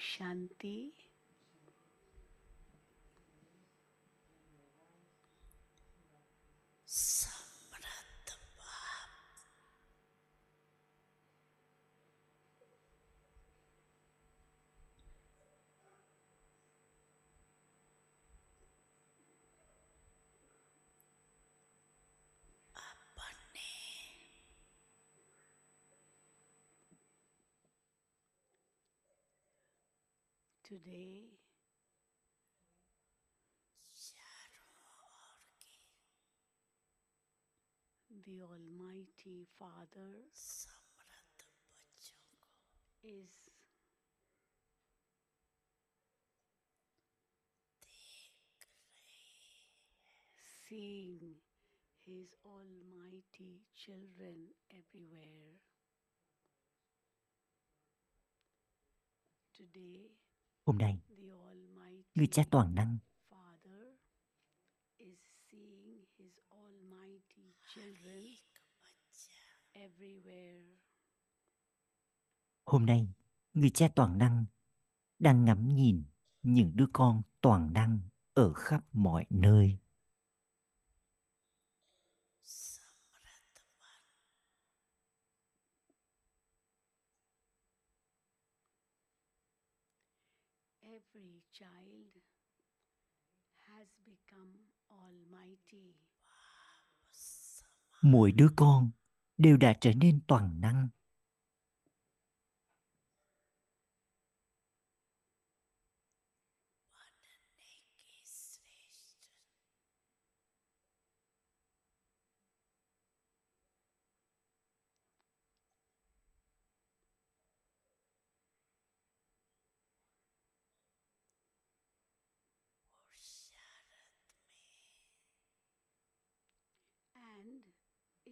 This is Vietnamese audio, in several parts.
Shanti today. The Almighty Father is seeing His Almighty children everywhere. Today, Hôm nay, Người Cha Toàn Năng Hôm nay, Người Cha Toàn Năng đang ngắm nhìn những đứa con toàn năng ở khắp mọi nơi. Mỗi đứa con đều đã trở nên toàn năng.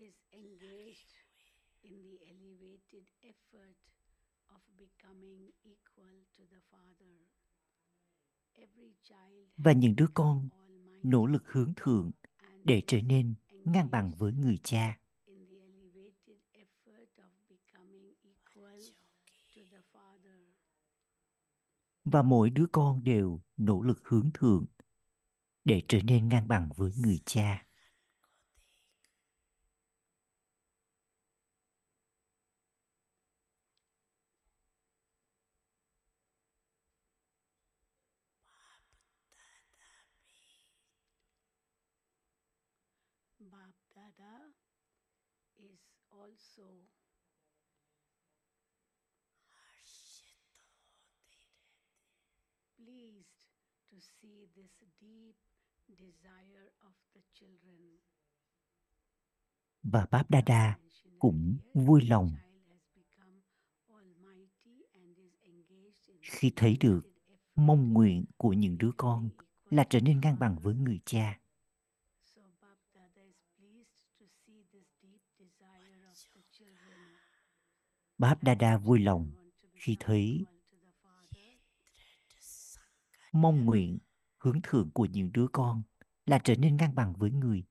Is engaged in the elevated effort of becoming equal to the Father. Every child Và những đứa con nỗ lực hướng thượng để trở nên ngang bằng với người cha. in the elevated effort of becoming equal to the Father. Và mỗi đứa con đều nỗ lực hướng thượng để trở nên ngang bằng với người cha. To see this deep desire of the children. Và Báp Đa Đa cũng vui lòng child has become almighty and is engaged in the khi thấy được mong nguyện của những đứa con là trở nên ngang bằng với người cha. So Bap Dada is pleased to see this deep desire of the children. Báp Đa Đa vui lòng khi thấy mong nguyện, hướng thượng của những đứa con là trở nên ngang bằng với người.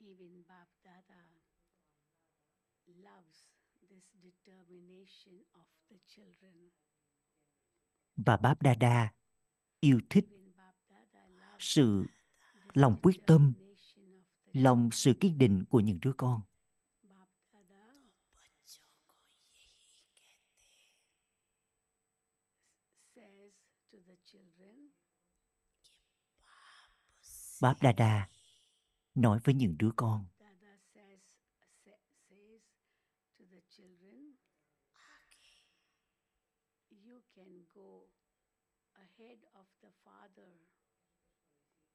Even Bab Dada loves this determination of the children. Và Báp Đa Đa yêu thích sự lòng quyết tâm, lòng sự kiên định của những đứa con. Báp Đa Đa nói với những đứa con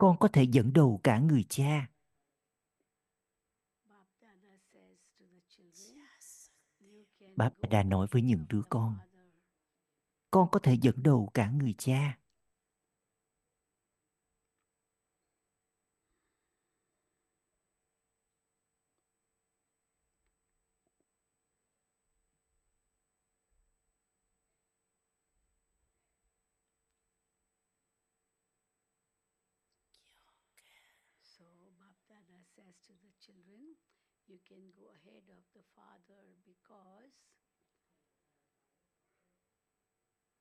con có thể dẫn đầu cả người cha. Bà đã nói với những đứa con, con có thể dẫn đầu cả người cha.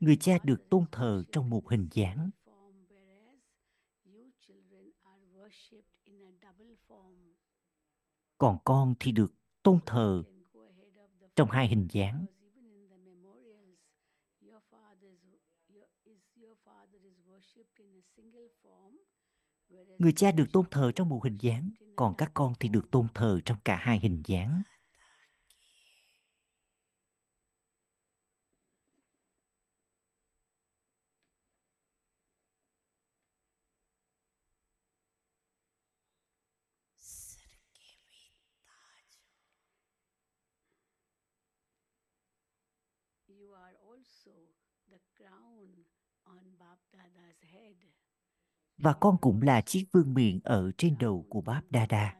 người cha được tôn thờ trong một hình dáng. Còn con thì được tôn thờ trong hai hình dáng. Người cha được tôn thờ trong một hình dáng, còn các con thì được tôn thờ trong cả hai hình dáng. Và con cũng là chiếc vương miện ở trên đầu của Báp Đa Đa.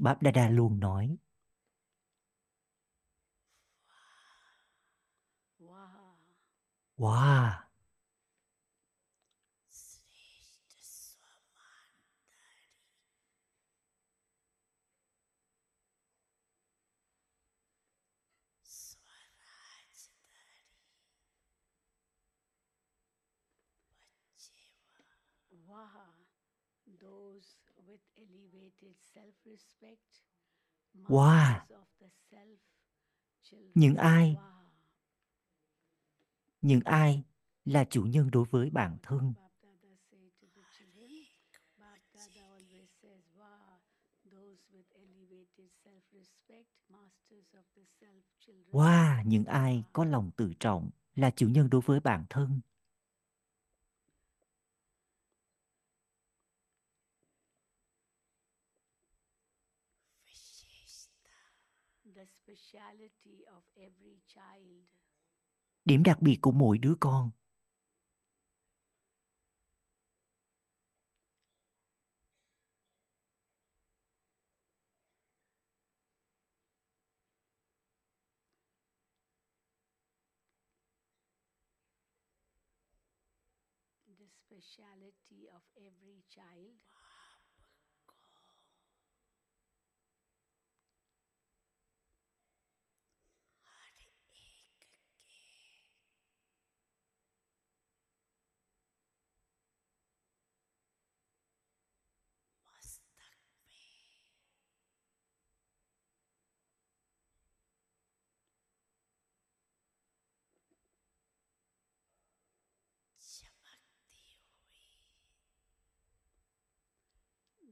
Báp Đa Đa luôn nói. Wow, wow Wow. Những ai- những ai là chủ nhân đối với bản thân? Wow, những ai có lòng tự trọng là chủ nhân đối với bản thân điểm đặc biệt của mỗi đứa con.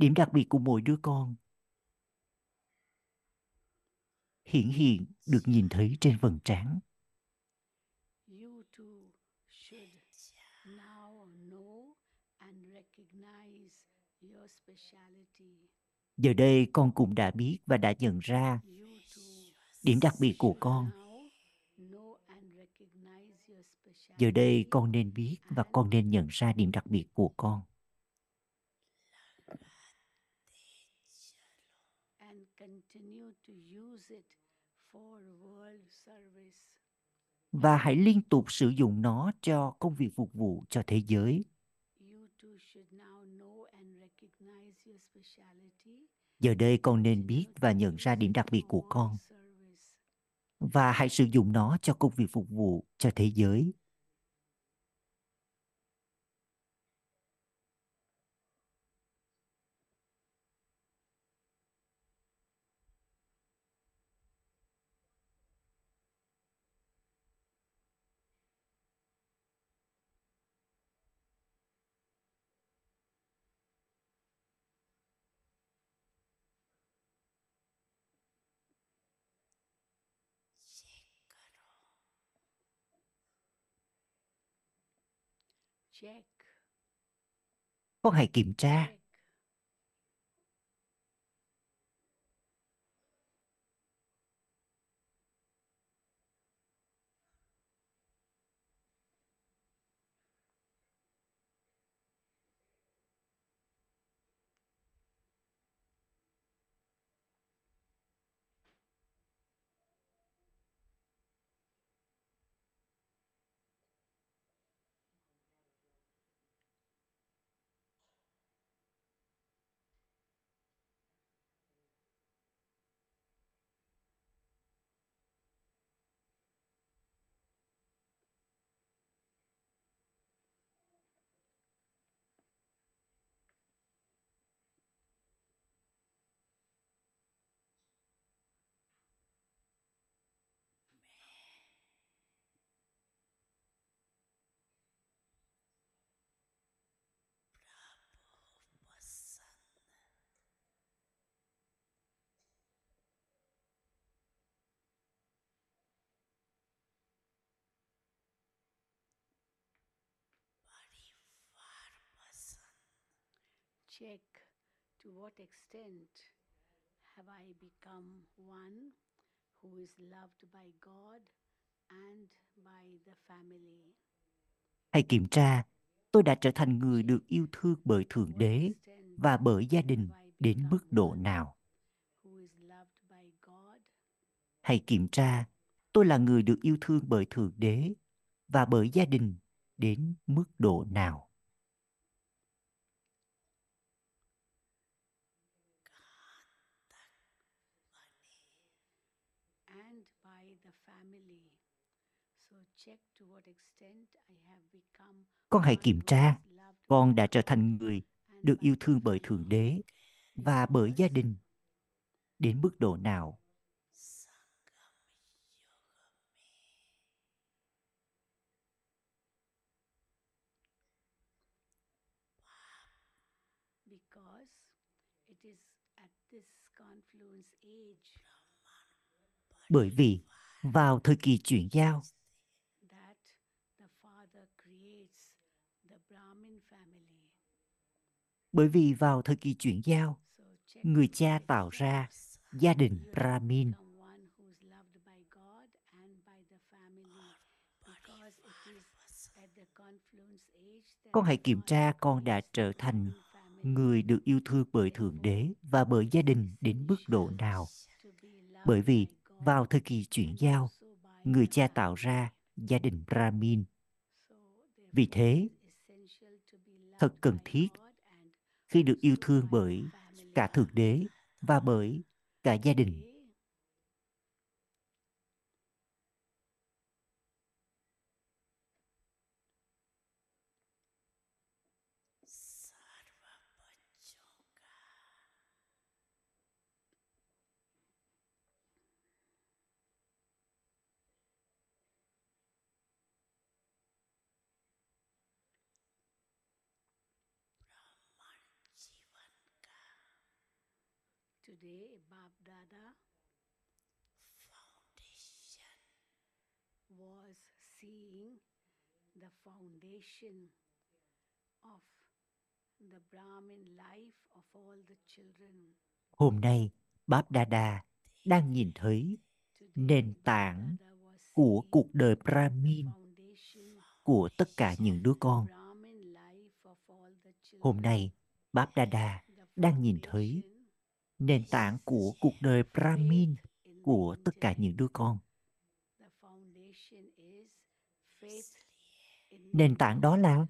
Điểm đặc biệt của mỗi đứa con hiển hiện được nhìn thấy trên vầng trán. You too should now know and recognize your speciality. Giờ đây con cũng đã biết và đã nhận ra điểm đặc biệt của con. Giờ đây con nên biết và con nên nhận ra điểm đặc biệt của con. and continue to use it for world service. Và hãy liên tục sử dụng nó cho công việc phục vụ cho thế giới. You too should now know and recognize your speciality. Giờ đây con nên biết và nhận ra điểm đặc biệt của con và hãy sử dụng nó cho công việc phục vụ cho thế giới. Con hãy kiểm tra? Check. To what extent have I become one who is loved by God and by the family. hãy kiểm tra tôi đã trở thành người được yêu thương bởi thượng đế và bởi gia đình đến mức độ nào who is loved by God hãy kiểm tra tôi là người được yêu thương bởi thượng đế và bởi gia đình đến mức độ nào and by the family. So check to what extent I have become con hãy kiểm tra, con đã trở thành người được yêu thương bởi thượng đế và bởi gia đình. Đến mức độ nào? Bởi vì vào thời kỳ chuyển giao that the father creates the Brahmin family. Bởi vì vào thời kỳ chuyển giao, người cha tạo ra gia đình Brahmin. Con hãy kiểm tra con đã trở thành người được yêu thương bởi Thượng Đế và bởi gia đình đến mức độ nào. Bởi vì vào thời kỳ chuyển giao, người cha tạo ra gia đình Brahmin. Vì thế, thật cần thiết khi được yêu thương bởi cả thượng đế và bởi cả gia đình. Today, Bab Dada foundation was seeing the foundation of the Brahmin life of all the children. Hôm nay, Báp Đa Đa đang nhìn thấy Today, nền Bab tảng của seeing cuộc đời the Brahmin foundation của tất cả những đứa of the con. Brahmin life of all the children. Hôm nay, Báp Đa đang nhìn thấy nền tảng của cuộc đời Brahmin, của tất cả những đứa con. Nền tảng đó là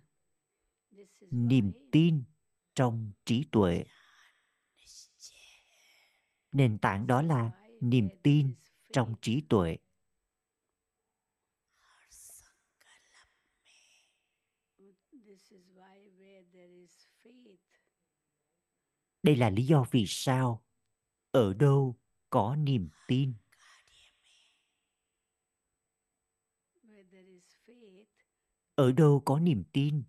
niềm tin trong trí tuệ. Nền tảng đó là niềm tin trong trí tuệ. This is why where there is faith, đây là lý do vì sao ở đâu có niềm tin, ở đâu có niềm tin,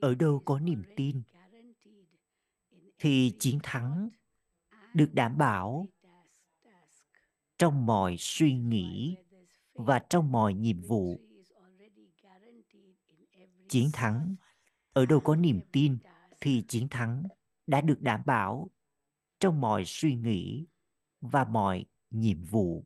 Ở đâu có niềm tin, thì chiến thắng được đảm bảo trong mọi suy nghĩ và trong mọi nhiệm vụ. Chiến thắng, ở đâu có niềm tin thì chiến thắng đã được đảm bảo trong mọi suy nghĩ và mọi nhiệm vụ.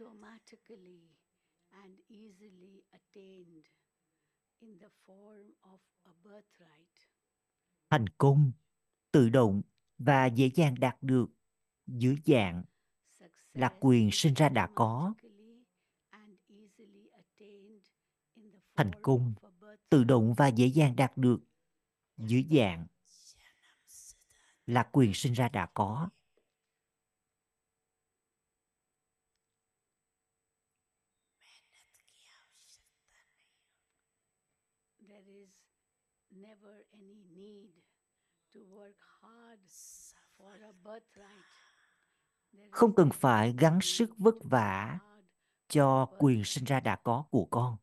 automatically and easily attained in the form of a birthright. Thành công tự động và dễ dàng đạt được dưới dạng là quyền sinh ra đã có. Thành công tự động và dễ dàng đạt được dưới dạng là quyền sinh ra đã có. Không cần phải gắng sức vất vả cho quyền sinh ra đã có của con.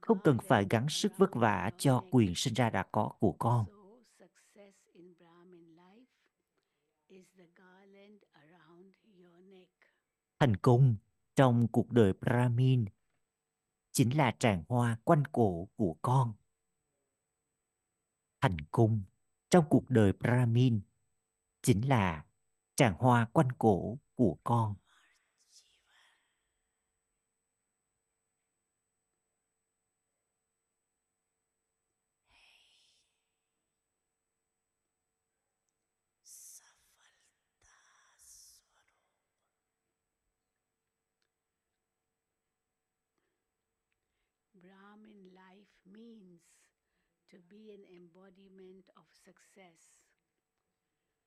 Không cần phải gắng sức vất vả cho quyền sinh ra đã có của con. Thành công trong cuộc đời Brahmin chính là tràng hoa quanh cổ của con. Thành công trong cuộc đời Brahmin chính là tràng hoa quanh cổ của con.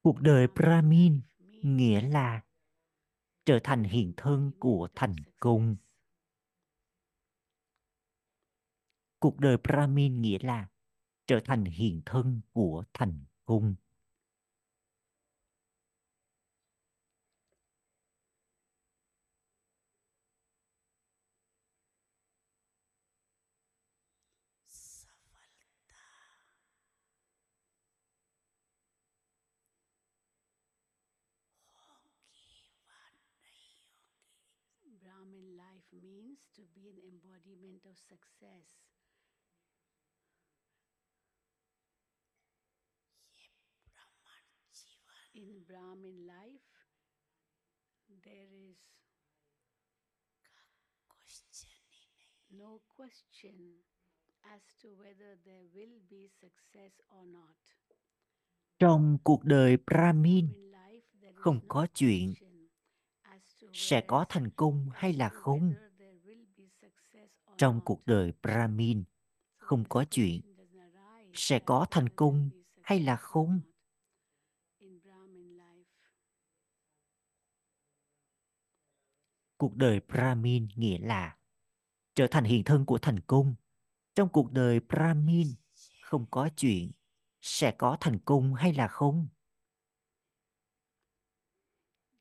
Cuộc đời Brahmin nghĩa là trở thành hiện thân của thành công. Cuộc đời Brahmin nghĩa là trở thành hiện thân của thành công. to be an embodiment of success. In Brahmin life, there is no question as to whether there will be success or not. Trong cuộc đời Brahmin, không có chuyện sẽ có thành công hay là không trong cuộc đời brahmin. Không có chuyện. Sẽ có thành công hay là không. cuộc đời brahmin nghĩa là trở thành hiện thân của thành công. Trong cuộc đời brahmin không có chuyện. Sẽ có thành công hay là không?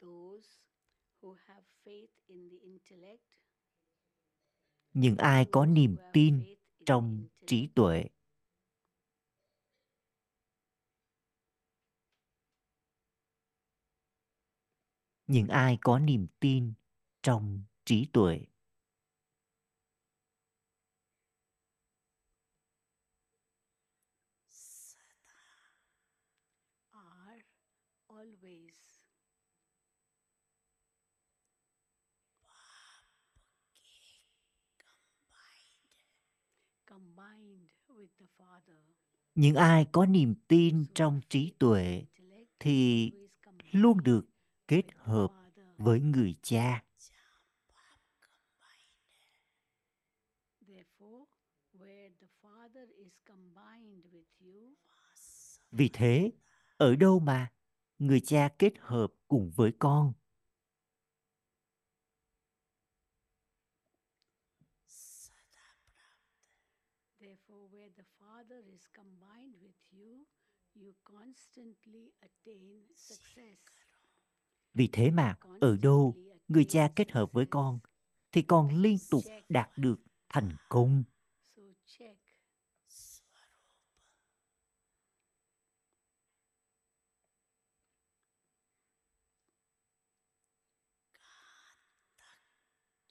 Those who have faith in the intellect, những ai có niềm tin trong trí tuệ? Những ai có niềm tin trong trí tuệ are always combined with the Father những ai có niềm tin trong trí tuệ thì luôn được kết hợp với người cha. Vì thế, ở đâu mà người cha kết hợp cùng với con therefore, where the Father is combined with you, you constantly attain success vì thế mà ở đâu người cha kết hợp với con thì con liên tục Check. đạt được thành công.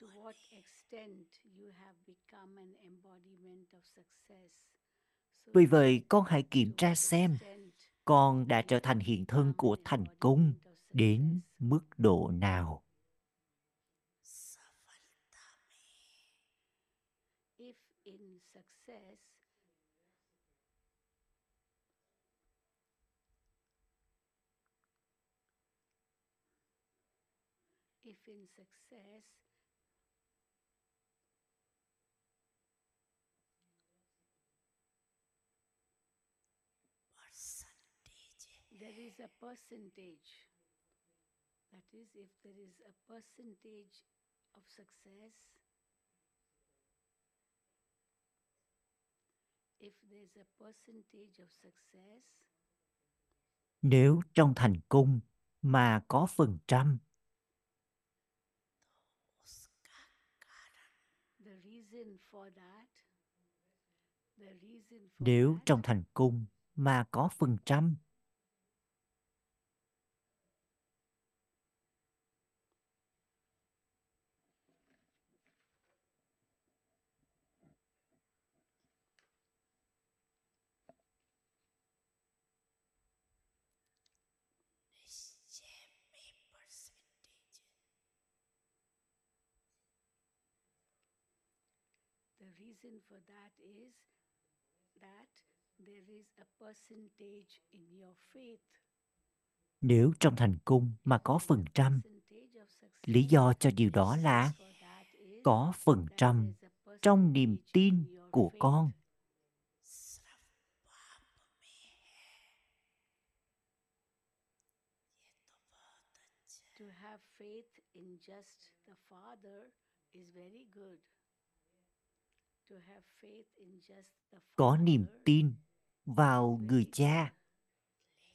To what extent you have become an embodiment of success. So vì vậy con hãy kiểm tra xem con đã trở thành hiện thân của thành công đến mức độ nào? If in success if in success there is a percentage. That is if there is a percentage of success if there's a percentage of success nếu trong thành công mà có phần trăm the reason for that the reason for nếu trong thành công mà có phần trăm The reason for that is that there is a percentage in your faith. nếu trong thành công mà có phần trăm lý do cho điều đó là có phần trăm trong niềm tin của con To have faith in just the Father is very good. To have faith in just the có niềm tin vào người cha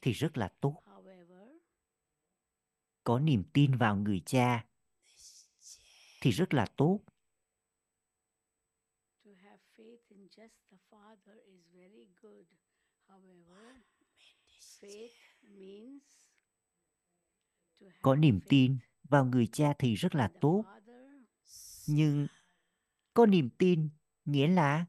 thì rất là tốt. However, có niềm tin vào người cha thì rất là tốt. To have faith in just the Father is very good. However, faith means to have có niềm faith tin vào người cha thì rất là tốt. Nhưng có niềm tin nghĩa là?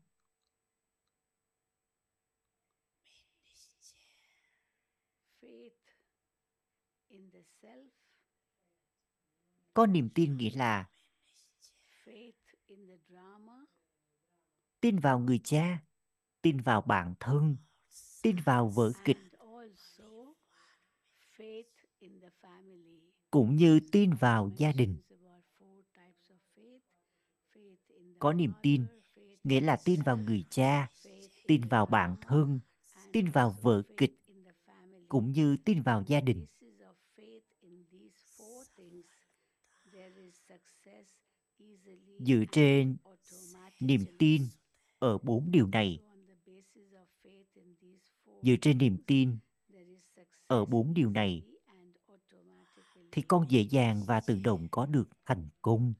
Có niềm tin nghĩa là? Tin vào người cha, tin vào bản thân, tin vào vở kịch. Cũng như tin vào gia đình. Có niềm tin nghĩa là tin vào người cha, tin vào bạn thân, tin vào vợ kịch, cũng như tin vào gia đình. Dựa trên niềm tin ở bốn điều này, dựa trên niềm tin ở bốn điều này, thì con dễ dàng và tự động có được thành công.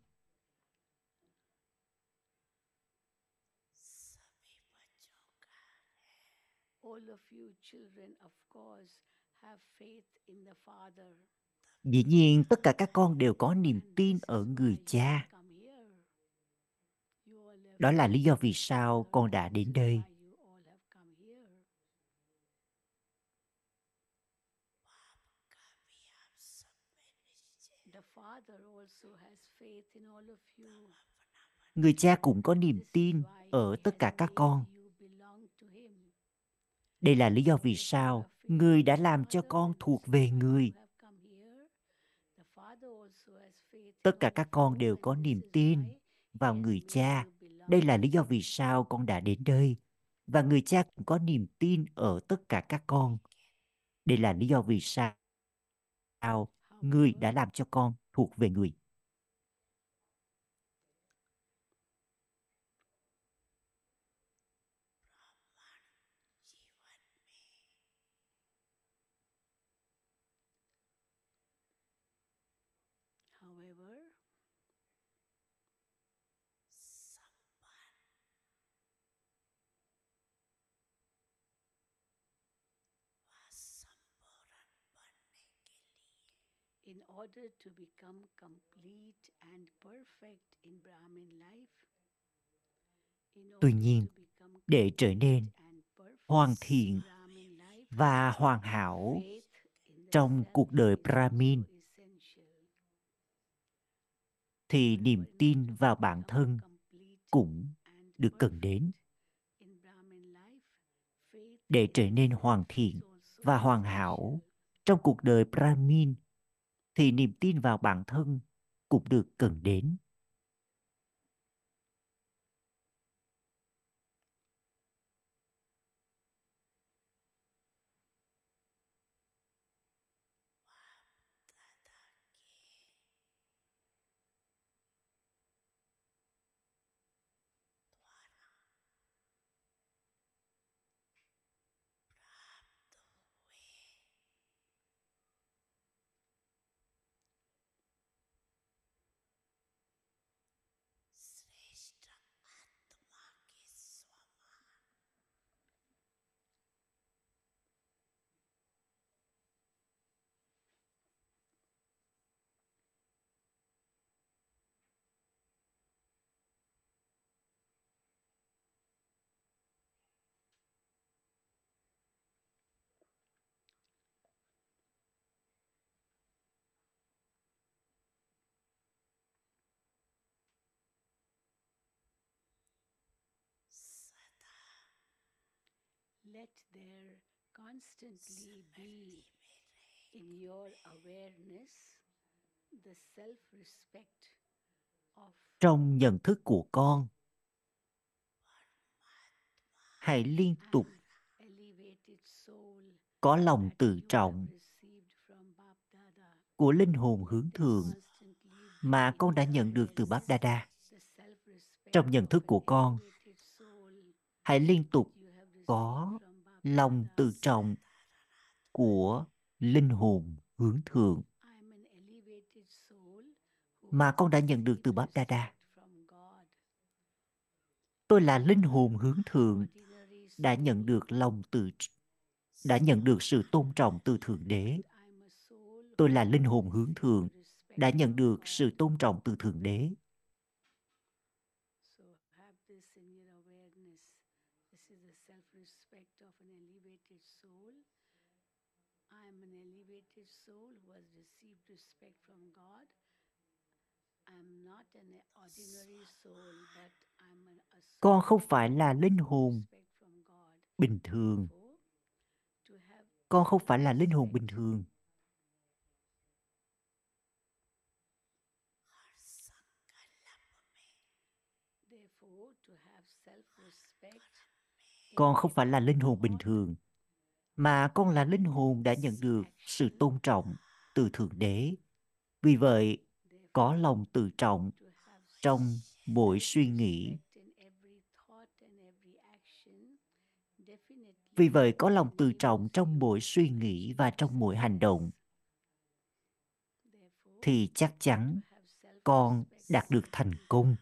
Dĩ nhiên tất cả các con đều có niềm tin ở người cha. Đó là lý do vì sao con đã đến đây. Người cha cũng có niềm tin ở tất cả các con. Đây là lý do vì sao người đã làm cho con thuộc về người. Tất cả các con đều có niềm tin vào người cha. Đây là lý do vì sao con đã đến đây. Và người cha cũng có niềm tin ở tất cả các con. Đây là lý do vì sao người đã làm cho con thuộc về người. Order to become complete and perfect in Brahmin life, in Tuy nhiên, để trở nên hoàn thiện và hoàn hảo trong cuộc đời Brahmin thì niềm in tin vào bản thân cũng được cần đến. để trở nên hoàn thiện và hoàn hảo trong cuộc đời Brahmin thì niềm tin vào bản thân cũng được cần đến. Let there constantly be in your awareness the self respect of trong nhận thức của con hãy liên tục có lòng tự trọng received from Bap Dada. của linh hồn hướng thượng constantly mà con đã nhận được từ Báp Đa Đa. the self-respect Trong nhận of thức của con, hãy liên tục có lòng tự trọng của linh hồn hướng thượng mà con đã nhận được từ Báp Đa Đa. Tôi là linh hồn hướng thượng, đã nhận được lòng tự, đã nhận được sự tôn trọng từ thượng đế. Tôi là linh hồn hướng thượng, đã nhận được sự tôn trọng từ thượng đế. So have this in your awareness. This is the self-respect of an elevated soul. I am an elevated soul who has received respect from God. I am not an ordinary soul, but I'm an, a con không phải là linh hồn bình thường. Con không phải là linh hồn bình thường. Con không phải là linh hồn bình thường mà con là linh hồn đã nhận được sự tôn trọng từ thượng đế. Vì vậy có lòng tự trọng trong mỗi suy nghĩ. Vì vậy có lòng tự trọng trong mỗi suy nghĩ và trong mỗi hành động. Thì chắc chắn con đạt được thành công.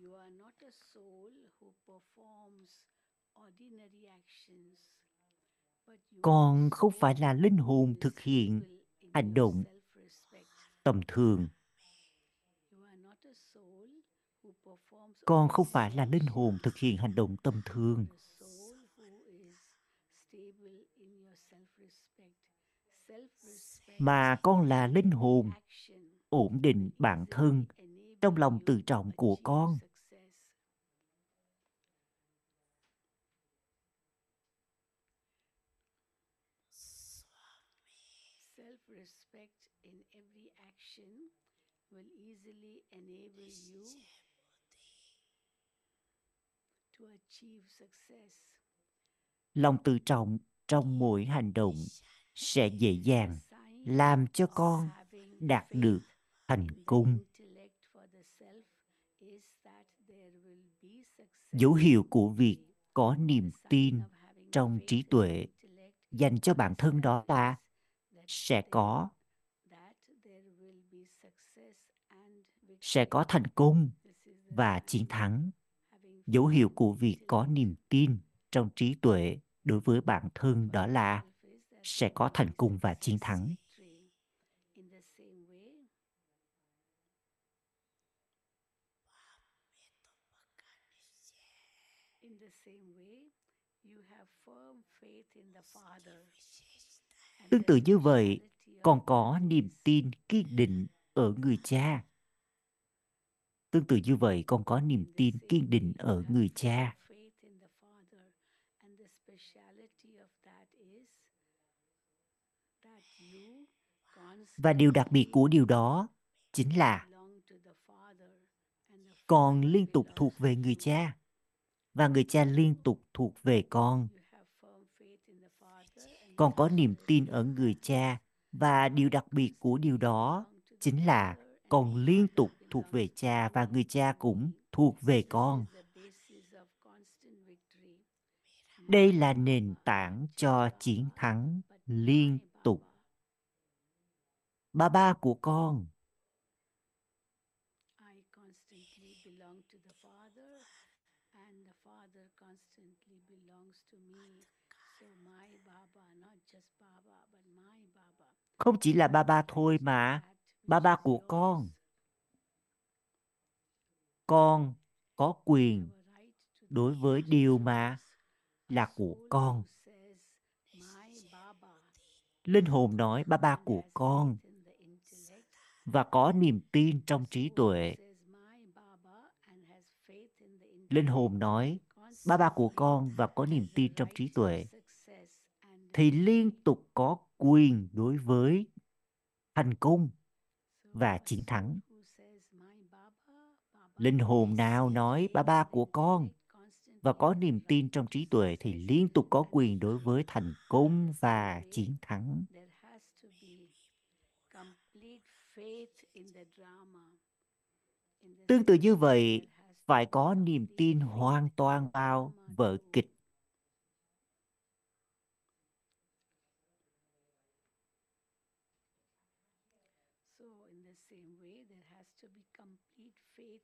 You are not a soul who performs ordinary actions, con không phải là linh hồn thực hiện hành động tầm thường. You are not a soul who performs con không phải là ordinary linh hồn thực hiện hành động tầm thường. Mà con là in linh hồn ổn định bản thân trong lòng tự trọng của con success. Self-respect in every action will easily enable you to achieve success lòng tự trọng trong mỗi hành động sẽ dễ dàng làm cho con đạt được thành công. Dấu hiệu của việc có niềm tin trong trí tuệ dành cho bản thân đó là sẽ có sẽ có thành công và chiến thắng dấu hiệu của việc có niềm tin trong trí tuệ đối với bản thân đó là sẽ có thành công và chiến thắng. Tương tự như vậy, còn có niềm tin kiên định ở người cha. Tương tự như vậy, con có niềm tin kiên định ở người cha. Và điều đặc biệt của điều đó chính là con liên tục thuộc về người cha và người cha liên tục thuộc về con. Con có niềm tin ở người cha và điều đặc biệt của điều đó chính là con liên tục thuộc về cha và người cha cũng thuộc về con. Đây là nền tảng cho chiến thắng liên tục. Ba ba của con không chỉ là ba ba thôi mà ba ba của con con có quyền đối với điều mà là của con. Linh hồn nói, ba ba của con và có niềm tin trong trí tuệ. Linh hồn nói, ba ba của con và có niềm tin trong trí tuệ thì liên tục có quyền đối với thành công và chiến thắng who says, my Baba, Baba, Linh hồn nào nói ba ba của con và có niềm tin trong trí tuệ thì liên tục có quyền đối với thành công và chiến thắng. Tương tự như vậy, phải có niềm tin hoàn toàn vào vở kịch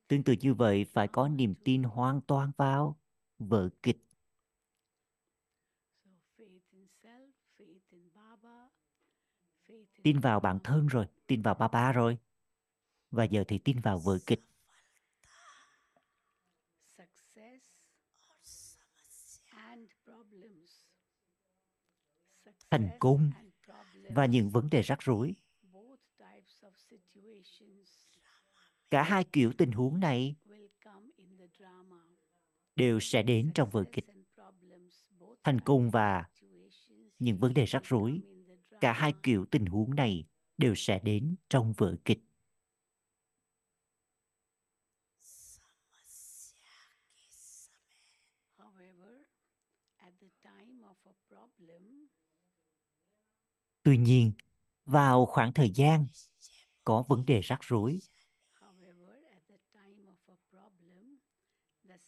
Tương tự như vậy phải có niềm tin hoàn toàn vào vở kịch. Tin vào bản thân rồi, tin vào ba ba rồi. Và giờ thì tin vào vở kịch. Thành công và những vấn đề rắc rối Cả hai kiểu tình huống này đều sẽ đến trong vở kịch. Thành công và những vấn đề rắc rối, cả hai kiểu tình huống này đều sẽ đến trong vở kịch. Tuy nhiên, vào khoảng thời gian có vấn đề rắc rối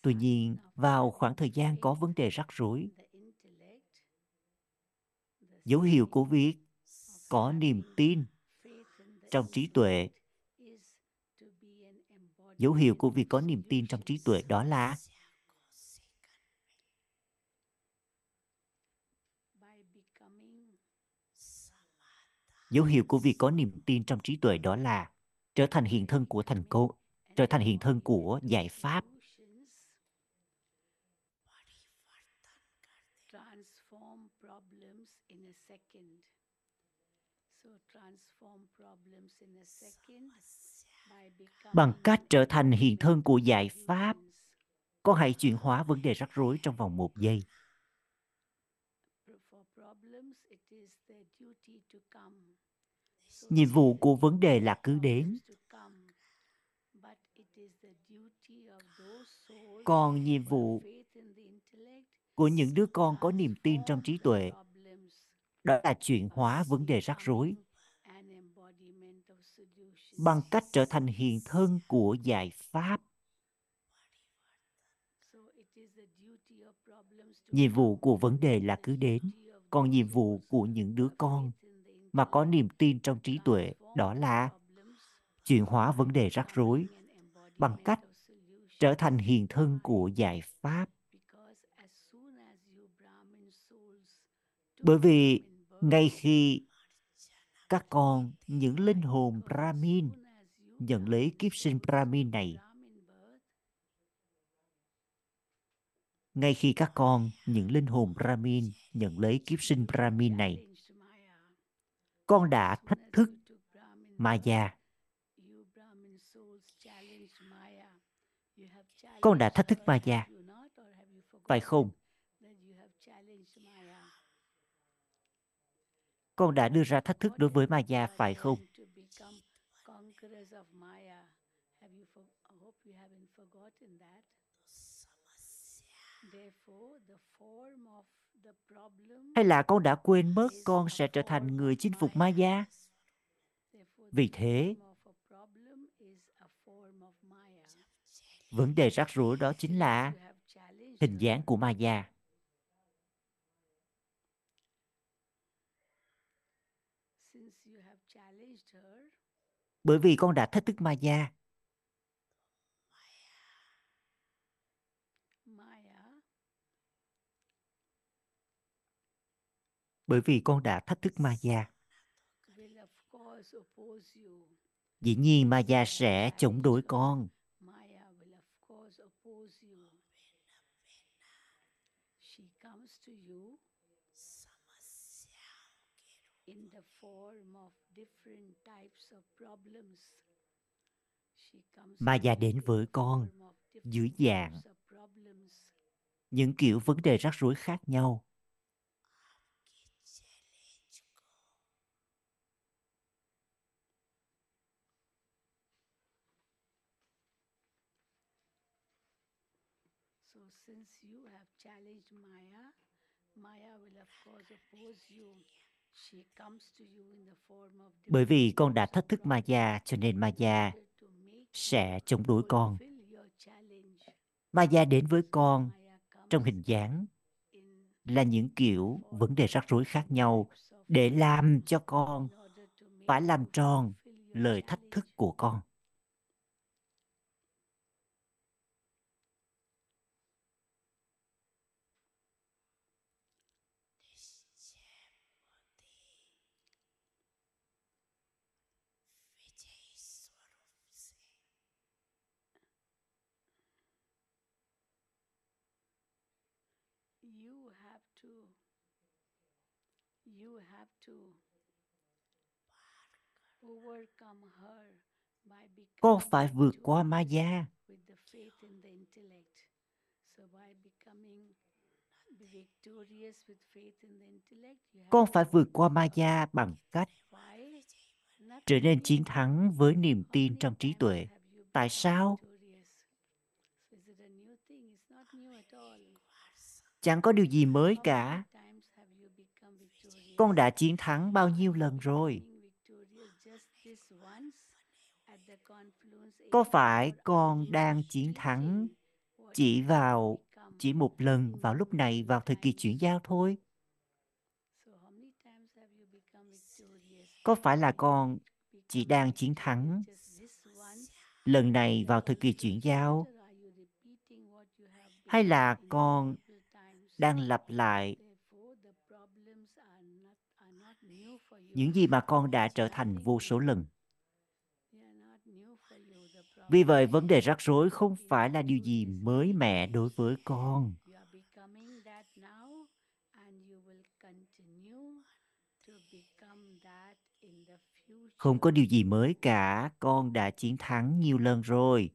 tuy nhiên vào khoảng thời gian có vấn đề rắc rối, dấu hiệu của việc có niềm tin trong trí tuệ, dấu hiệu của việc có niềm tin trong trí tuệ đó là dấu hiệu của việc có niềm tin trong trí tuệ đó là trở thành hiện thân của thành công, trở thành hiện thân của giải pháp, bằng cách trở thành hiện thân của giải pháp. Con hãy chuyển hóa vấn đề rắc rối trong vòng một giây. For problems, it is their duty to come. So Nhiệm vụ của vấn đề là cứ đến, problems to come. But it is the duty of those souls còn nhiệm who have vụ faith in the intellect của những đứa con có niềm tin trong trí tuệ đó là chuyển hóa vấn đề rắc rối becoming an embodiment of solutions bằng cách trở thành hiện thân của giải pháp. Nhiệm vụ của vấn đề là cứ đến, còn nhiệm vụ của những đứa con mà có niềm tin trong trí tuệ đó là chuyển hóa vấn đề rắc rối bằng cách trở thành hiện thân của giải pháp. Bởi vì ngay khi các con, những linh hồn Brahmin, nhận lấy kiếp sinh Brahmin này. Ngay khi các con, những linh hồn Brahmin, nhận lấy kiếp sinh Brahmin này, con đã thách thức Maya. Con đã thách thức Maya. Phải không? that you have challenged Maya? Con đã đưa ra thách thức đối với Maya, phải không? Hay là con đã quên mất con sẽ trở thành người chinh phục Maya? Vì thế, vấn đề rắc rối đó chính là hình dáng của Maya. since you have challenged her, bởi vì con đã thách thức Maya, bởi vì con đã thách thức Maya, dĩ nhiên Maya sẽ chống đối con. Maya will of course oppose you. She comes to you in the form of different Maya you đến với con dưới dạng những kiểu vấn đề rắc rối khác nhau. So since you have challenged Maya, Maya will of course oppose you. She comes to you in the form of Bởi vì con đã thách thức Maya, cho nên Maya sẽ chống đối con. Maya đến với con trong hình dáng là những kiểu vấn đề rắc rối khác nhau để làm cho con phải làm tròn lời thách thức của con. With faith in the intellect, you have con to phải vượt qua ma her. gia bằng cách trở nên chiến thắng với niềm tin trong trí tuệ. tại sao? chẳng có điều gì mới cả times have you become victorious? Con đã chiến thắng bao nhiêu lần rồi? Có phải con đang chiến thắng chỉ vào, chỉ một lần vào lúc này, vào thời kỳ chuyển giao thôi? Có phải là con chỉ đang chiến thắng lần này vào thời kỳ chuyển giao? Hay là con đang lặp lại Therefore, the problems are not, are not new for you những gì mà con đã trở thành vô số lần. Vì vậy vấn đề rắc rối không phải là điều gì mới mẻ đối với con. không có điều gì mới cả. Con đã chiến thắng nhiều lần rồi.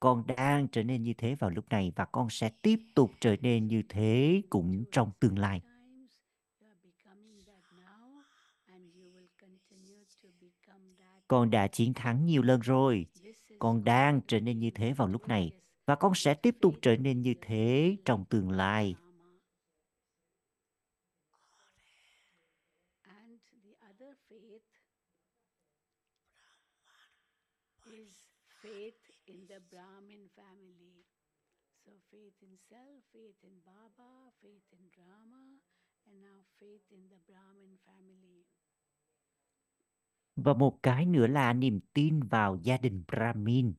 Con đang trở nên như thế vào lúc này và con sẽ tiếp tục trở nên như thế cũng trong tương lai Times you are becoming that now, and you will continue to become that con đã chiến thắng nhiều lần rồi. Con đang trở nên như thế vào lúc này và con sẽ tiếp tục trở nên như thế trong tương lai. Faith in Baba, faith in Rama, and now faith in the Brahmin family và một cái nữa là niềm tin vào gia đình brahmin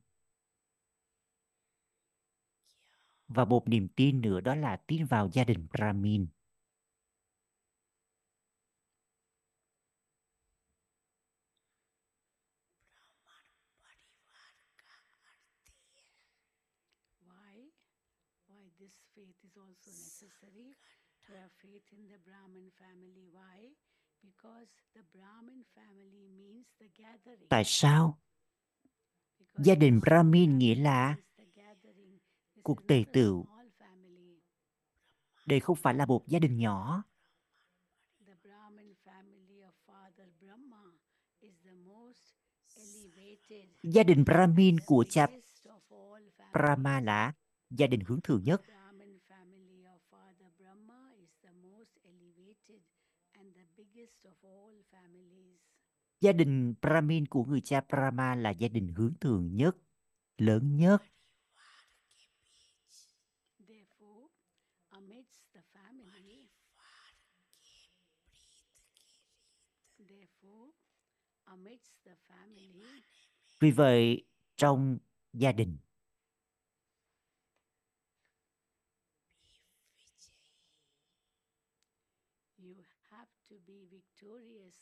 và một niềm tin nữa đó là tin vào gia đình brahmin this faith is also necessary to faith in the Brahmin family. Why? Tại sao? Because gia đình brahmin nghĩa family là means the gathering. This cuộc is tề tựu. small family. đây không phải là một gia đình nhỏ. The Brahmin family of Father Brahma is the most elevated, gia đình brahmin the của cha brahma là gia đình hướng thượng nhất Brahmin family of Father Brahma is the most elevated and the biggest of all families gia đình brahmin của người cha brahma là gia đình hướng thượng nhất, lớn nhất. Vì vậy, trong gia đình you have to be victorious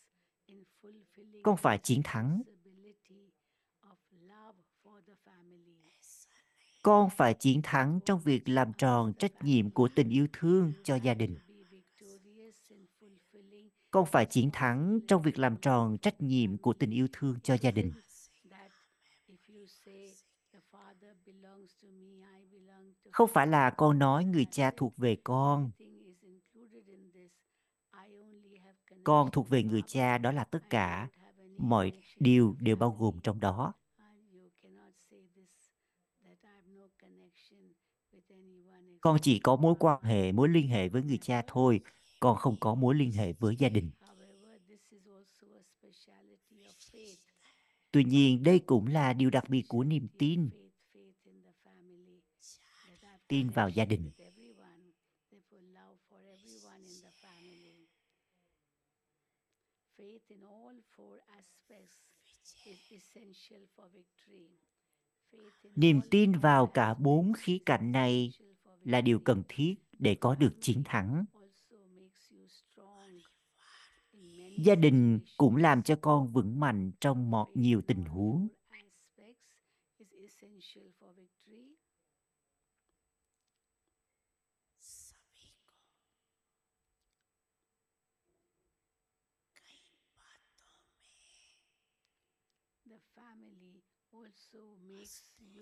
in fulfilling con phải chiến thắng. Con phải chiến thắng trong việc làm tròn trách nhiệm của tình yêu thương cho gia đình. Con phải chiến thắng trong việc làm tròn trách nhiệm của tình yêu thương cho gia đình. Không phải là con nói người cha thuộc về con. Con thuộc về người cha, đó là tất cả mọi điều đều bao gồm trong đó. Con chỉ có mối quan hệ, mối liên hệ với người cha thôi, con không có mối liên hệ với gia đình. Tuy nhiên, đây cũng là điều đặc biệt của niềm tin. Tin vào gia đình with everyone. Therefore, love for everyone in the family. Faith in all four aspects is essential for victory. Faith in niềm tin vào cả bốn khía cạnh này là điều cần thiết để có được chiến thắng. Gia đình cũng làm cho con vững mạnh trong Faith nhiều tình huống four aspects is essential for victory. the family also makes you strong in many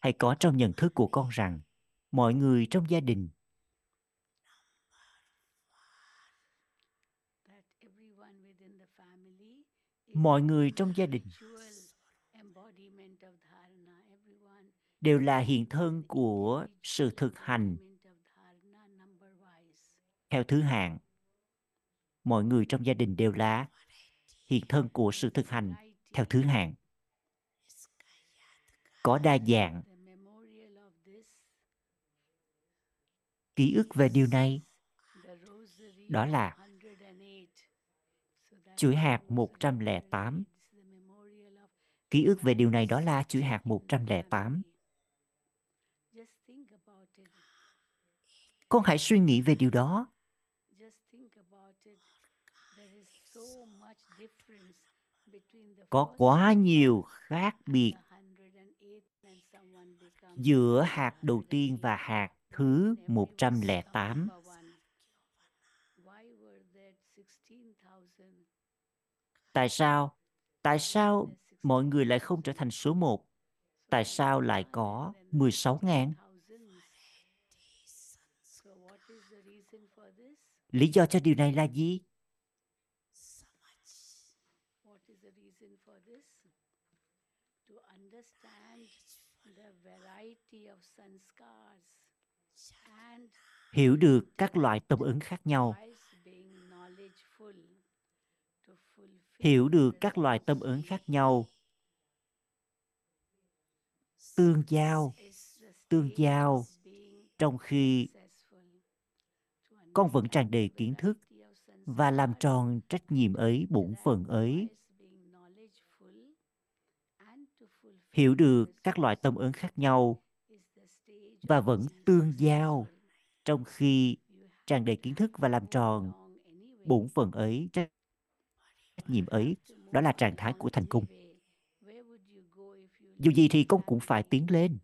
hãy có trong nhận thức của con rằng mọi người trong gia đình mọi người trong gia đình đều là hiện thân của sự thực hành theo thứ hạng. Mọi người trong gia đình đều là hiện thân của sự thực hành theo thứ hạng. Có đa dạng ký ức về điều này. Đó là chuỗi hạt 108. Ký ức về điều này đó là chuỗi hạt 108 con hãy suy nghĩ về điều đó. Có quá nhiều khác biệt giữa hạt đầu tiên và hạt thứ 108. Tại sao? Tại sao mọi người lại không trở thành số 1? Tại sao lại có 16.000? Lý do cho điều này là gì? To understand the variety of sanskars hiểu được các loại tâm ứng khác nhau. Hiểu được các loại tâm ứng khác nhau. Tương giao. Tương giao. Trong khi con vẫn tràn đầy kiến thức và làm tròn trách nhiệm ấy, bổn phận ấy. Hiểu được các loại tâm ứng khác nhau và vẫn tương giao trong khi tràn đầy kiến thức và làm tròn bổn phận ấy, trách nhiệm ấy, đó là trạng thái của thành công. Dù gì thì con cũng phải tiến lên.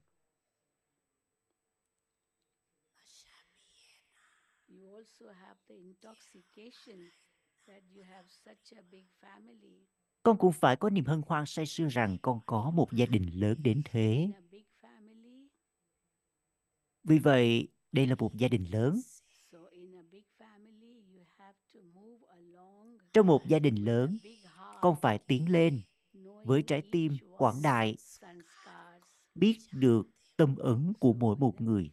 Con cũng phải có niềm hân hoan say sưa rằng con có một gia đình lớn đến thế vì vậy, đây là một gia đình lớn. Trong một gia đình lớn, con phải tiến lên với trái tim quảng đại, biết được tâm ứng của mỗi một người.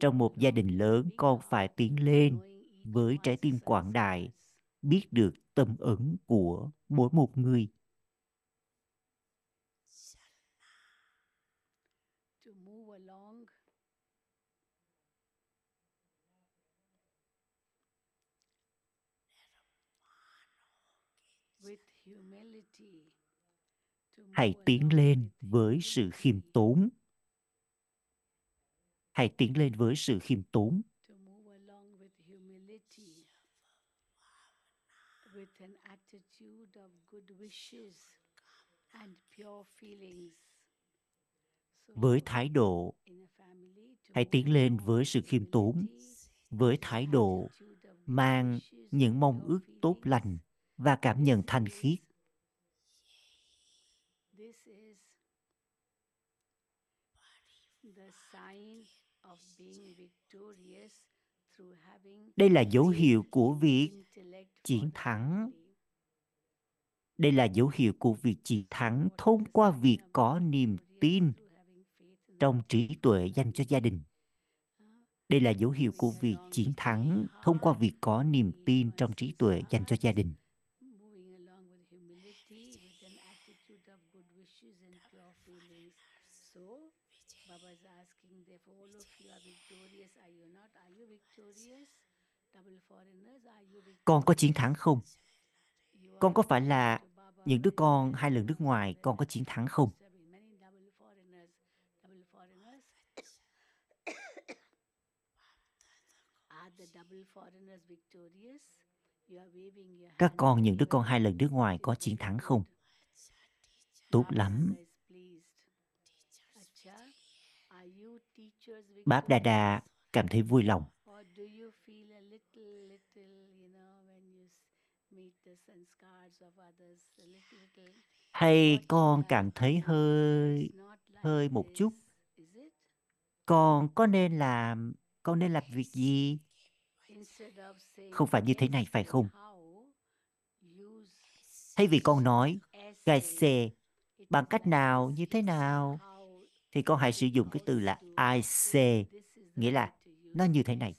Trong một gia đình lớn, con phải tiến lên với trái tim quảng đại, biết được tâm ứng của mỗi một người. Hãy tiến lên với sự khiêm tốn. Hãy tiến lên với sự khiêm tốn. To move along with humility with an attitude of good wishes and pure feelings. So với thái độ hãy tiến lên với sự khiêm tốn. với thái độ mang những mong ước tốt lành và cảm nhận thanh khiết. Đây là dấu hiệu của việc chiến thắng. đây là dấu hiệu của việc chiến thắng thông qua việc có niềm tin trong trí tuệ dành cho gia đình. Đây là dấu hiệu của việc chiến thắng thông qua việc có niềm tin trong trí tuệ dành cho gia đình Moving along with humility, with an attitude of good wishes and pure feelings. So, Baba is asking, therefore, all of you are victorious. Are you not? Are you victorious? double foreigners? Are you con có chiến thắng không? Con có phải là những đứa con hai lần nước ngoài con có chiến thắng không? Các con, những đứa con hai lần nước ngoài có chiến thắng không? Tốt lắm. Báp Đà Đà cảm thấy vui lòng Or do you feel a little, little, you know, when you s- meet the sanskars of others, a little, little hay con cảm thấy hơi hơi một chút? Con có nên làm con nên làm việc gì? Không phải như thế này phải không? Thay vì con nói gai xe bằng cách nào như thế nào? Thì con hãy sử dụng cái từ là. I Say, nghĩa là nó như thế này.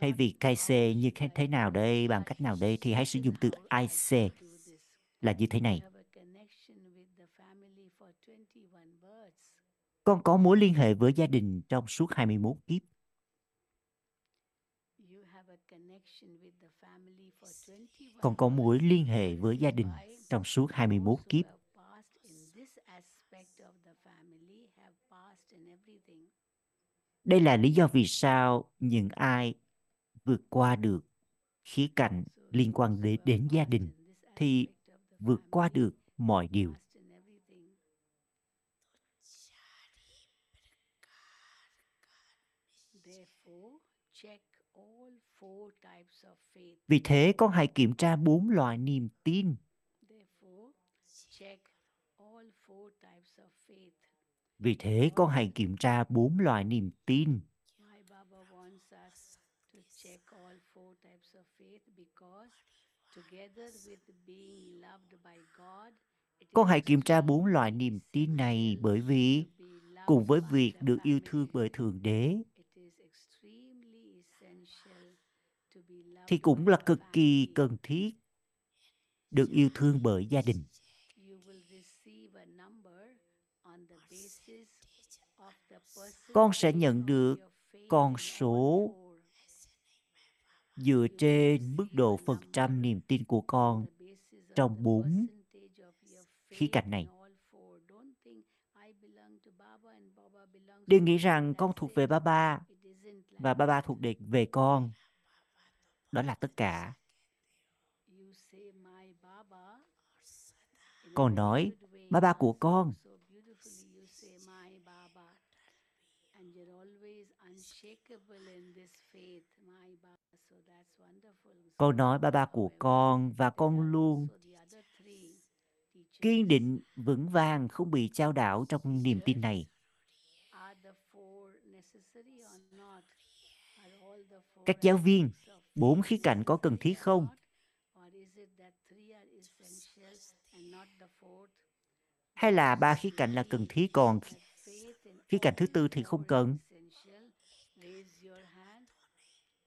Thay vì KC như thế thế nào đây? Bằng cách nào đây? Thì hãy sử dụng từ IC là như thế này. Con có mối liên hệ với gia đình trong suốt 21 kiếp. Con có mối liên hệ với gia đình trong suốt 21 kiếp. Đây là lý do vì sao những ai vượt qua được khía cạnh liên quan đến đến gia đình thì vượt qua được mọi điều vì thế con hãy kiểm tra bốn loại niềm tin Therefore, check all four types of faith. vì thế con hãy kiểm tra bốn loại niềm tin My Baba wants us to check all four types of faith because together with being loved by God, it con hãy kiểm tra bốn loại niềm tin này bởi vì cùng với by việc được yêu thương bởi thượng đế. It is extremely essential to be loved thì cũng là cực kỳ cần thiết được yêu thương bởi gia đình. You will receive a number on the basis of the con sẽ nhận được con số dựa trên mức độ phần trăm niềm tin của con trong bốn khía cạnh này. Đừng nghĩ rằng con thuộc về Baba và Baba thuộc định về con. Đó là tất cả. Con nói, Baba của con so beautifully. You say my Baba. And you're always unshakable in this faith, my Baba. So that's wonderful. Con nói ba ba của con và con luôn kiên định vững vàng không bị trao đảo trong niềm tin này. Các giáo viên, bốn khía cạnh có cần thiết không? Hay là ba khía cạnh là cần thiết còn khía cạnh thứ tư thì không cần?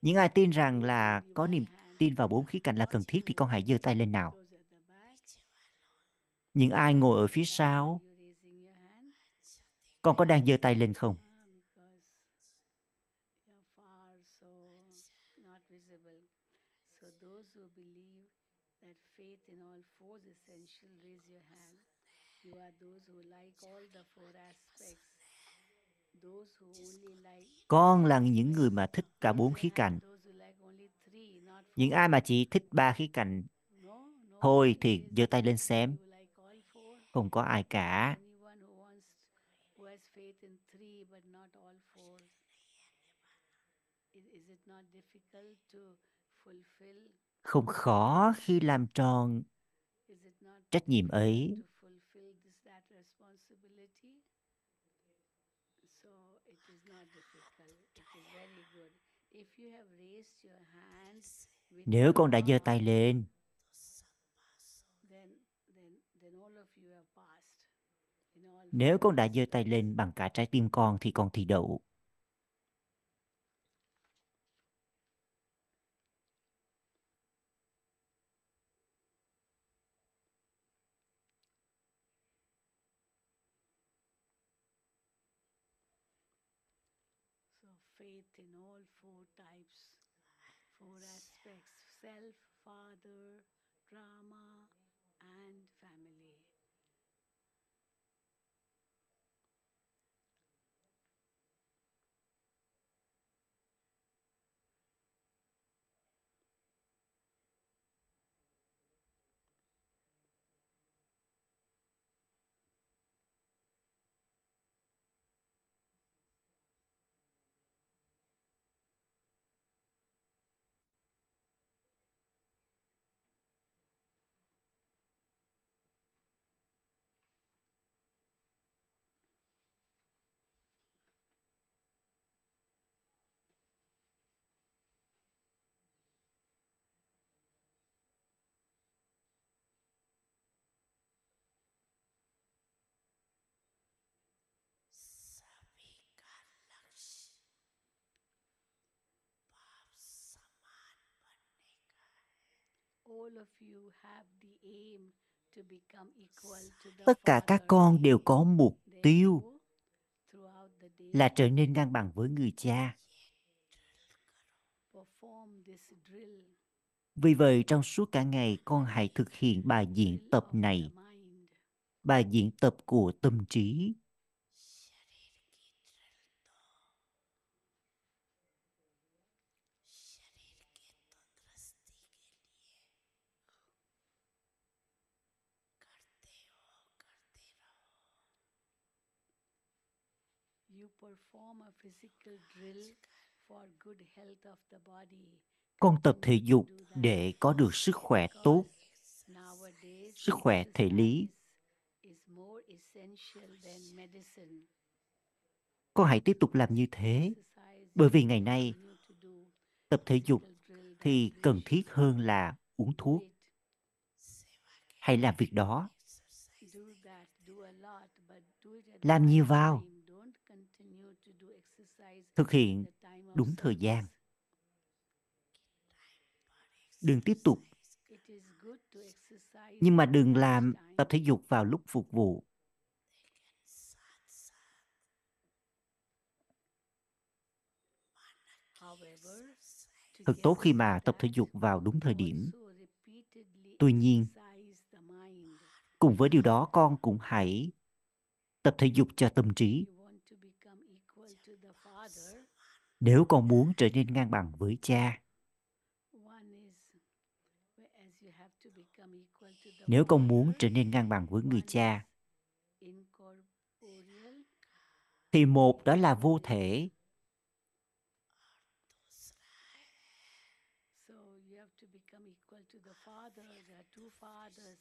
Những ai tin rằng là có niềm tin vào bốn khía cạnh là cần thiết thì con hãy giơ tay lên nào. Những ai ngồi ở phía sau, con có đang giơ tay lên không? Con là những người mà thích cả bốn khía cạnh Those who like only three, not những ai mà chỉ thích ba khí cạnh thôi thì giơ tay lên xem. Không có ai cả. Không khó khi làm tròn trách nhiệm ấy to fulfill this that responsibility? So it is not difficult. It is very good. If you have raised your hand with nếu con đã giơ tay lên, nếu con đã giơ tay lên bằng cả trái tim con thì con thi đậu. Tất cả các con đều có mục tiêu là trở nên ngang bằng với người cha. Perform this drill. vì vậy trong suốt cả ngày con hãy thực hiện bài diễn tập này. bài diễn tập của tâm trí physical drill for good health of the body. Con tập thể dục để có được sức khỏe tốt. sức khỏe thể lý. con hãy tiếp tục làm như thế. Bởi vì ngày nay tập thể dục thì cần thiết hơn là uống thuốc. Hãy làm việc đó. Làm nhiều vào thực hiện đúng thời gian. Đừng tiếp tục. Nhưng mà đừng làm tập thể dục vào lúc phục vụ. Thật tốt khi mà tập thể dục vào đúng thời điểm. Tuy nhiên, cùng với điều đó con cũng hãy tập thể dục cho tâm trí nếu con muốn trở nên ngang bằng với cha. One is wh- as you have to become equal to the nếu con muốn trở nên ngang bằng với người cha. thì một đó là vô thể. So you have to become equal to the Father. There are two fathers.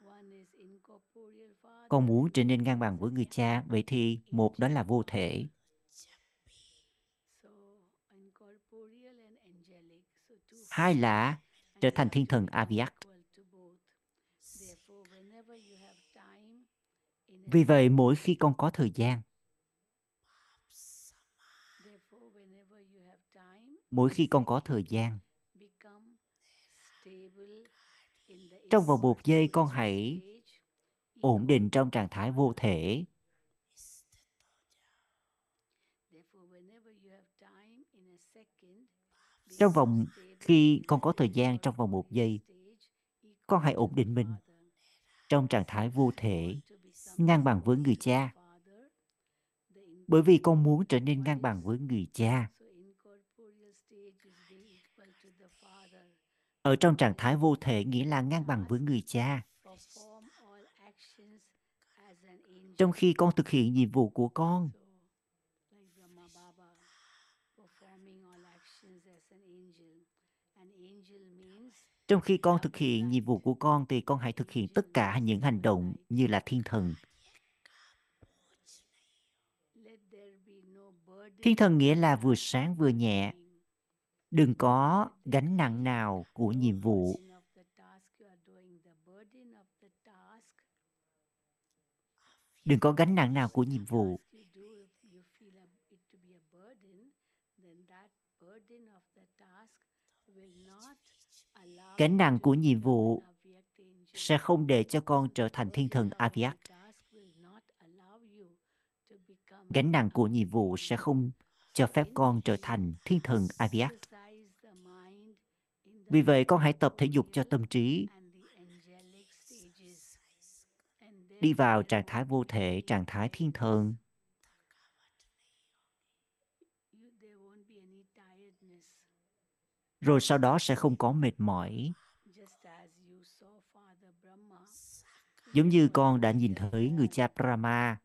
One is incorporeal Father. con muốn trở nên ngang bằng với người cha. Vậy thì một đó là vô thể hai là trở thành thiên thần Aviat. Vì vậy, mỗi khi con có thời gian, mỗi khi con có thời gian, trong vòng một giây con hãy ổn định trong trạng thái vô thể. Trong vòng khi con có thời gian trong vòng một giây, con hãy ổn định mình trong trạng thái vô thể, ngang bằng với người cha. Bởi vì con muốn trở nên ngang bằng với người cha. Ở trong trạng thái vô thể, nghĩa là ngang bằng với người cha. Trong khi con thực hiện nhiệm vụ của con So, like Brahma Baba, performing all actions as an angel. An angel means trong khi con thực hiện nhiệm vụ của con thì con hãy thực hiện tất cả những hành động như là thiên thần. Thiên thần nghĩa là vừa sáng vừa nhẹ. Đừng có gánh nặng nào của nhiệm vụ. Đừng có gánh nặng nào của nhiệm vụ task you do, if you feel a- it to be a burden, then that burden of the task will not allow gánh nặng của nhiệm vụ sẽ không để cho con trở thành thiên thần of Aviat gánh nặng của nhiệm vụ sẽ không cho phép con trở thành thiên thần Aviat. Vì vậy con hãy tập thể dục cho tâm trí đi vào trạng thái vô thể, trạng thái thiên thần. you, there won't be any tiredness. Rồi sau đó sẽ không có mệt mỏi. Giống như con đã nhìn thấy người cha Brahma,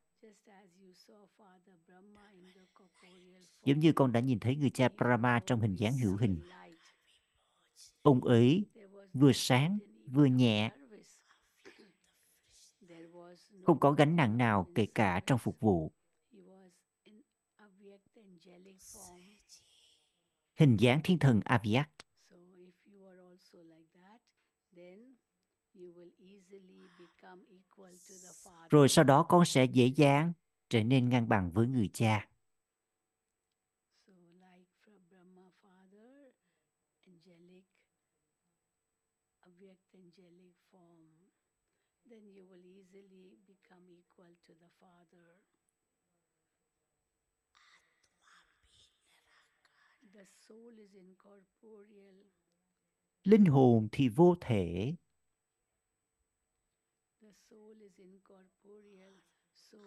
giống như con đã nhìn thấy người cha Brahma trong hình dáng hữu hình. Ông ấy vừa sáng, vừa nhẹ, không có gánh nặng nào kể cả trong phục vụ. He was in Avyakt angelic form. Hình dáng thiên thần Aviat. Rồi sau đó con sẽ dễ dàng trở nên ngang bằng với người cha. So like from Brahma Father, angelic, Avyakt angelic form, then you will easily become equal to the Father. The soul is incorporeal. Linh hồn thì vô thể, The soul is incorporeal. So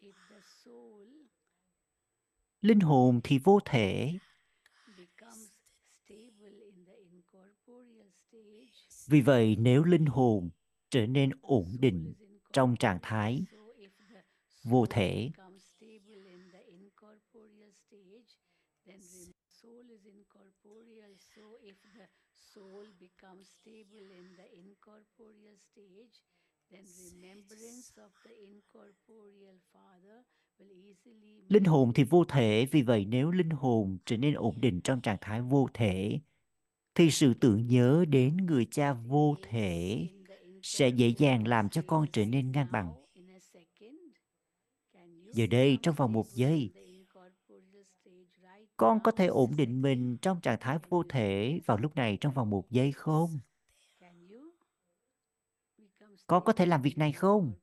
if the soul linh hồn thì vô thể. becomes stable in the incorporeal stage, Vì vậy nếu linh hồn trở nên ổn định trong trạng incorporeal. thái So if the vô thể, soul becomes stable in the incorporeal stage, then remembrance of the incorporeal Father will easily linh hồn thì vô thể. Vì vậy nếu linh hồn trở nên ổn định trong trạng thái vô thể, thì sự tưởng nhớ đến người cha vô thể sẽ dễ dàng làm cho con trở nên ngang bằng. Giờ đây trong vòng một giây, the incorporeal stage right con có thể ổn định mình trong trạng thái vô thể vào lúc này trong vòng một giây không? Con có thể làm việc này không?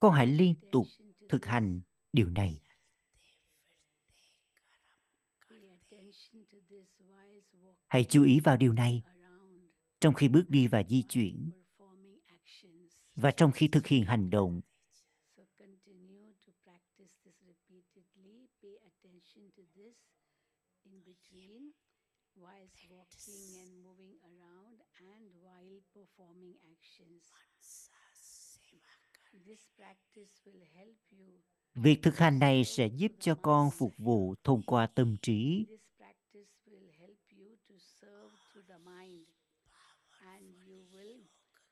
Con hãy liên tục thực this. hành điều này. Pay attention to this while walking Hãy chú ý vào điều này trong khi bước đi và di chuyển và trong khi thực hiện hành động. Help you. Việc thực hành này sẽ giúp cho con phục vụ thông qua tâm trí. This practice will help you to serve to the mind and you will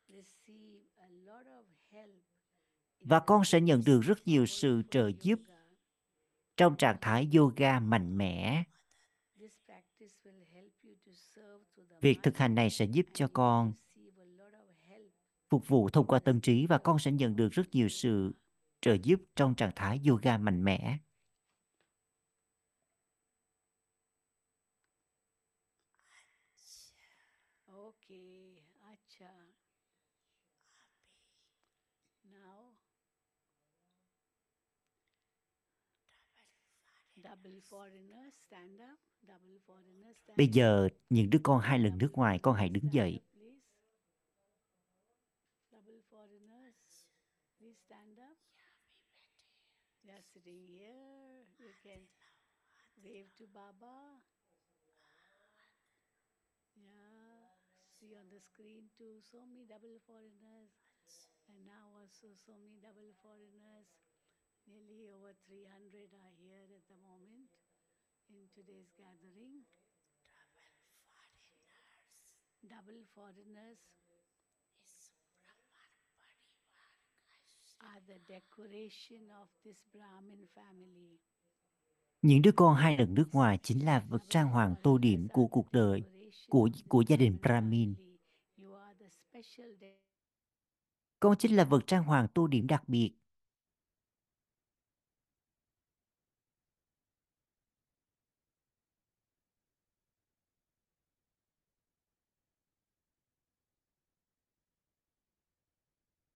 receive a lot of help in Và con sẽ nhận được rất nhiều sự trợ giúp trong trạng thái yoga mạnh mẽ. This practice will help you to serve to the Việc thực mind hành này sẽ giúp cho con receive a lot of help phục vụ thông qua tâm trí và con sẽ nhận được rất nhiều sự trợ giúp trong trạng thái yoga mạnh mẽ. Bây giờ những đứa con hai lần nước ngoài con hãy đứng dậy. Baba. Yeah, see on the screen too. So many double foreigners, and now also so many double foreigners. Nearly over 300 are here at the moment in today's gathering. Double foreigners. Double foreigners foreigners is Brahman Parivar are the decoration of this Brahmin family. Những đứa con hai lần nước ngoài chính là vật trang hoàng tô điểm của cuộc đời của của gia đình Brahmin. Con chính là vật trang hoàng tô điểm đặc biệt